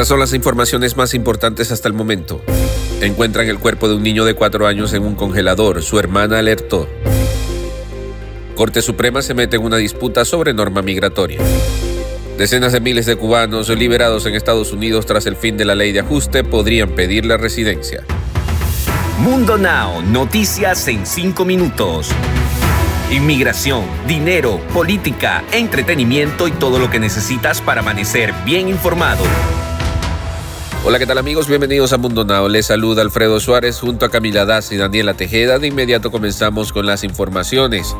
Estas son las informaciones más importantes hasta el momento. Encuentran el cuerpo de un niño de cuatro años en un congelador. Su hermana alertó. Corte Suprema se mete en una disputa sobre norma migratoria. Decenas de miles de cubanos liberados en Estados Unidos tras el fin de la ley de ajuste podrían pedir la residencia. Mundo Now, noticias en cinco minutos. Inmigración, dinero, política, entretenimiento y todo lo que necesitas para amanecer bien informado. Hola, ¿qué tal amigos? Bienvenidos a Mundo Now. Les saluda Alfredo Suárez junto a Camila Daz y Daniela Tejeda. De inmediato comenzamos con las informaciones.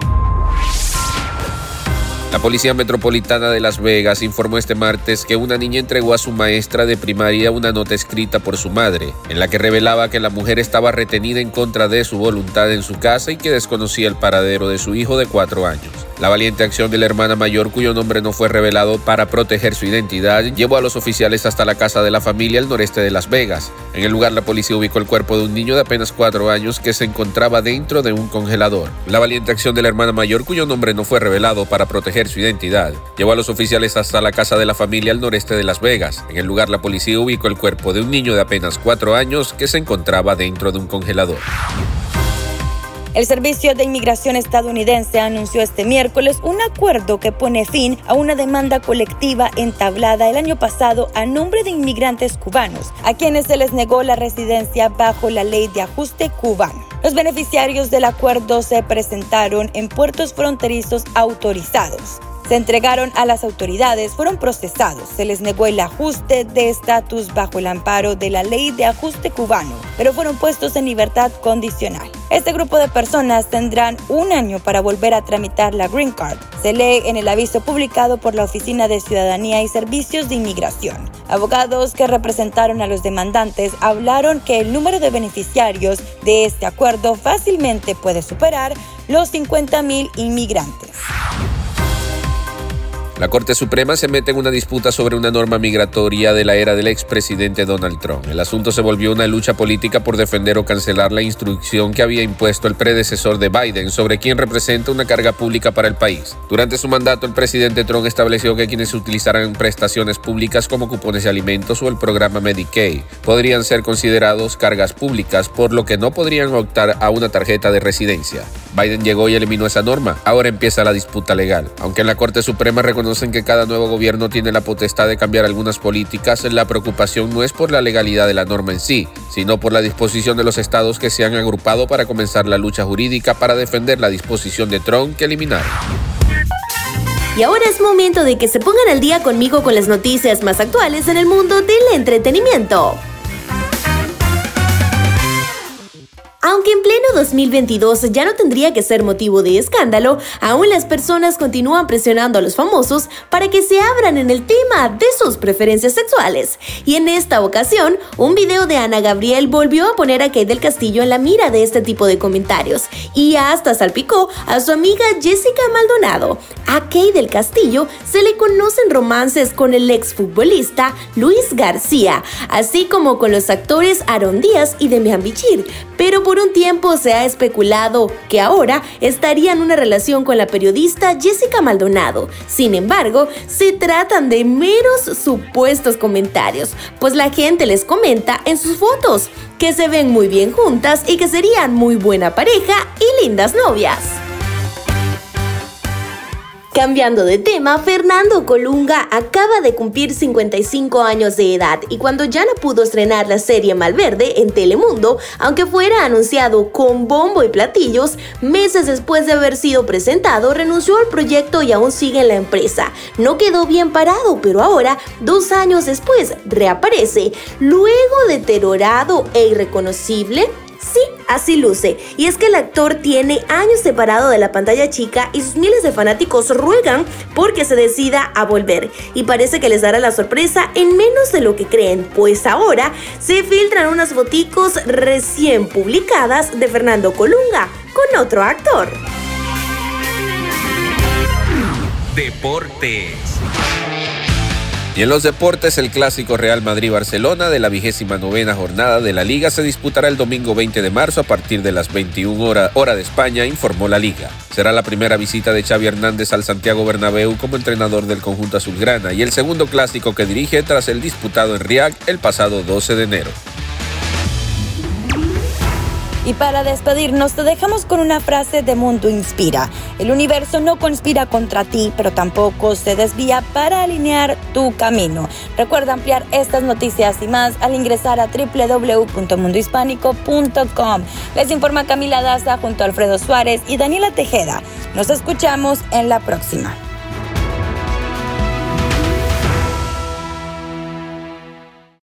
La Policía Metropolitana de Las Vegas informó este martes que una niña entregó a su maestra de primaria una nota escrita por su madre, en la que revelaba que la mujer estaba retenida en contra de su voluntad en su casa y que desconocía el paradero de su hijo de cuatro años. La valiente acción de la hermana mayor, cuyo nombre no fue revelado para proteger su identidad, llevó a los oficiales hasta la casa de la familia al noreste de Las Vegas. En el lugar, la policía ubicó el cuerpo de un niño de apenas cuatro años que se encontraba dentro de un congelador. La valiente acción de la hermana mayor, cuyo nombre no fue revelado para proteger su identidad, llevó a los oficiales hasta la casa de la familia al noreste de Las Vegas. En el lugar, la policía ubicó el cuerpo de un niño de apenas cuatro años que se encontraba dentro de un congelador. El Servicio de Inmigración estadounidense anunció este miércoles un acuerdo que pone fin a una demanda colectiva entablada el año pasado a nombre de inmigrantes cubanos, a quienes se les negó la residencia bajo la ley de ajuste cubano. Los beneficiarios del acuerdo se presentaron en puertos fronterizos autorizados se entregaron a las autoridades, fueron procesados. Se les negó el ajuste de estatus bajo el amparo de la ley de ajuste cubano, pero fueron puestos en libertad condicional. Este grupo de personas tendrán un año para volver a tramitar la Green Card. Se lee en el aviso publicado por la Oficina de Ciudadanía y Servicios de Inmigración. Abogados que representaron a los demandantes hablaron que el número de beneficiarios de este acuerdo fácilmente puede superar los 50.000 inmigrantes. La Corte Suprema se mete en una disputa sobre una norma migratoria de la era del expresidente Donald Trump. El asunto se volvió una lucha política por defender o cancelar la instrucción que había impuesto el predecesor de Biden sobre quién representa una carga pública para el país. Durante su mandato, el presidente Trump estableció que quienes utilizaran prestaciones públicas como cupones de alimentos o el programa Medicaid podrían ser considerados cargas públicas, por lo que no podrían optar a una tarjeta de residencia. Biden llegó y eliminó esa norma. Ahora empieza la disputa legal. Aunque en la Corte Suprema reconocen que cada nuevo gobierno tiene la potestad de cambiar algunas políticas, la preocupación no es por la legalidad de la norma en sí, sino por la disposición de los estados que se han agrupado para comenzar la lucha jurídica para defender la disposición de Trump que eliminaron. Y ahora es momento de que se pongan al día conmigo con las noticias más actuales en el mundo del entretenimiento. Aunque en pleno 2022 ya no tendría que ser motivo de escándalo, aún las personas continúan presionando a los famosos para que se abran en el tema de sus preferencias sexuales. Y en esta ocasión, un video de Ana Gabriel volvió a poner a Kate del Castillo en la mira de este tipo de comentarios y hasta salpicó a su amiga Jessica Maldonado. A Kate del Castillo se le conocen romances con el exfutbolista Luis García, así como con los actores Aaron Díaz y Demian Bichir, pero por un tiempo se ha especulado que ahora estaría en una relación con la periodista Jessica Maldonado. Sin embargo, se tratan de meros supuestos comentarios, pues la gente les comenta en sus fotos que se ven muy bien juntas y que serían muy buena pareja y lindas novias. Cambiando de tema, Fernando Colunga acaba de cumplir 55 años de edad y cuando ya no pudo estrenar la serie Malverde en Telemundo, aunque fuera anunciado con bombo y platillos, meses después de haber sido presentado, renunció al proyecto y aún sigue en la empresa. No quedó bien parado, pero ahora, dos años después, reaparece, luego deteriorado e irreconocible Sí, así luce. Y es que el actor tiene años separado de la pantalla chica y sus miles de fanáticos ruegan porque se decida a volver. Y parece que les dará la sorpresa en menos de lo que creen, pues ahora se filtran unas foticos recién publicadas de Fernando Colunga con otro actor. Deportes. Y en los deportes, el clásico Real Madrid-Barcelona de la vigésima novena jornada de la Liga se disputará el domingo 20 de marzo a partir de las 21 horas hora de España, informó la Liga. Será la primera visita de Xavi Hernández al Santiago Bernabéu como entrenador del conjunto azulgrana y el segundo clásico que dirige tras el disputado en Riad el pasado 12 de enero. Y para despedirnos te dejamos con una frase de Mundo Inspira. El universo no conspira contra ti, pero tampoco se desvía para alinear tu camino. Recuerda ampliar estas noticias y más al ingresar a www.mundohispánico.com. Les informa Camila Daza junto a Alfredo Suárez y Daniela Tejeda. Nos escuchamos en la próxima.